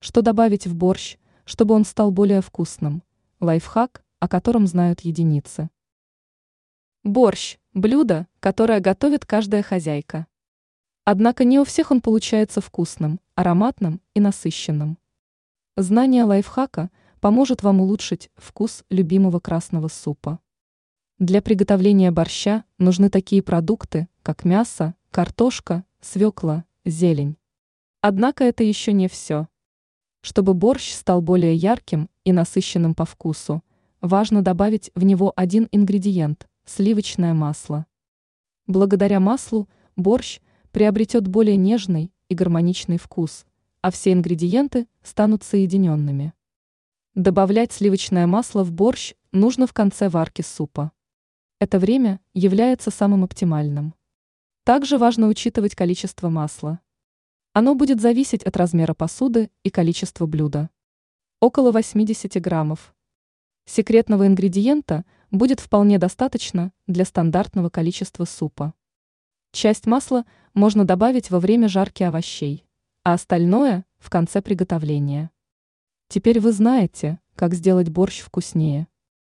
Что добавить в борщ, чтобы он стал более вкусным? Лайфхак, о котором знают единицы. Борщ – блюдо, которое готовит каждая хозяйка. Однако не у всех он получается вкусным, ароматным и насыщенным. Знание лайфхака поможет вам улучшить вкус любимого красного супа. Для приготовления борща нужны такие продукты, как мясо, картошка, свекла, зелень. Однако это еще не все. Чтобы борщ стал более ярким и насыщенным по вкусу, важно добавить в него один ингредиент – сливочное масло. Благодаря маслу борщ приобретет более нежный и гармоничный вкус, а все ингредиенты станут соединенными. Добавлять сливочное масло в борщ нужно в конце варки супа. Это время является самым оптимальным. Также важно учитывать количество масла. Оно будет зависеть от размера посуды и количества блюда. Около 80 граммов. Секретного ингредиента будет вполне достаточно для стандартного количества супа. Часть масла можно добавить во время жарки овощей, а остальное – в конце приготовления. Теперь вы знаете, как сделать борщ вкуснее.